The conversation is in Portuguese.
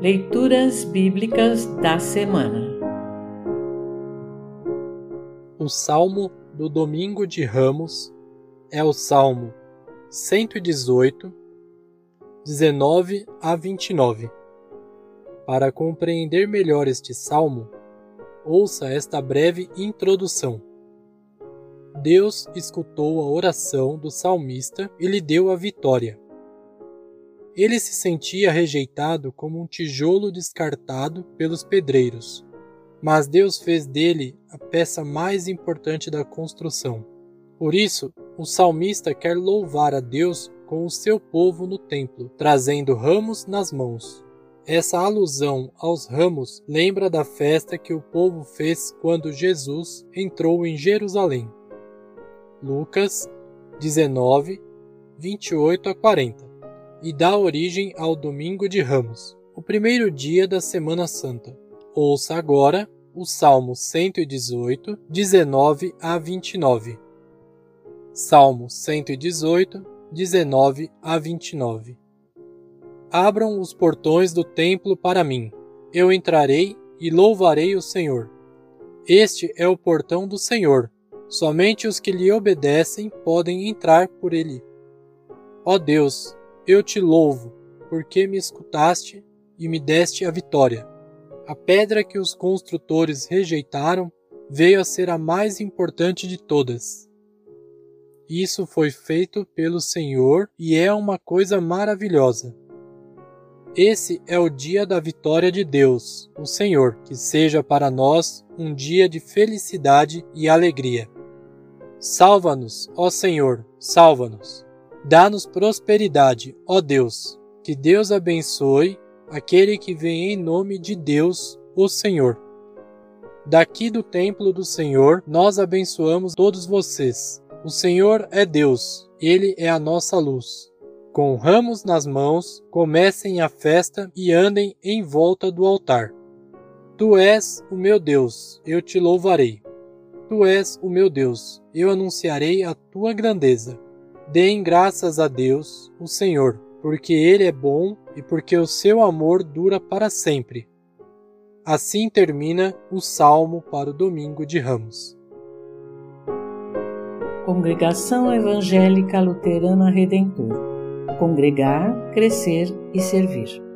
Leituras Bíblicas da Semana O salmo do Domingo de Ramos é o Salmo 118, 19 a 29. Para compreender melhor este salmo, ouça esta breve introdução. Deus escutou a oração do salmista e lhe deu a vitória. Ele se sentia rejeitado como um tijolo descartado pelos pedreiros, mas Deus fez dele a peça mais importante da construção. Por isso, o salmista quer louvar a Deus com o seu povo no templo, trazendo ramos nas mãos. Essa alusão aos ramos lembra da festa que o povo fez quando Jesus entrou em Jerusalém. Lucas 19, 28 a 40 e dá origem ao Domingo de Ramos, o primeiro dia da Semana Santa. Ouça agora o Salmo 118, 19 a 29. Salmo 118, 19 a 29. Abram os portões do templo para mim. Eu entrarei e louvarei o Senhor. Este é o portão do Senhor. Somente os que lhe obedecem podem entrar por ele. Ó Deus, eu te louvo, porque me escutaste e me deste a vitória. A pedra que os construtores rejeitaram veio a ser a mais importante de todas. Isso foi feito pelo Senhor e é uma coisa maravilhosa. Esse é o dia da vitória de Deus, o Senhor, que seja para nós um dia de felicidade e alegria. Salva-nos, ó Senhor, salva-nos. Dá-nos prosperidade, ó Deus. Que Deus abençoe aquele que vem em nome de Deus, o Senhor. Daqui do templo do Senhor, nós abençoamos todos vocês. O Senhor é Deus, ele é a nossa luz. Com ramos nas mãos, comecem a festa e andem em volta do altar. Tu és o meu Deus, eu te louvarei. Tu és o meu Deus, eu anunciarei a tua grandeza. Deem graças a Deus, o Senhor, porque Ele é bom e porque o seu amor dura para sempre. Assim termina o salmo para o domingo de Ramos. Congregação Evangélica Luterana Redentor Congregar, Crescer e Servir.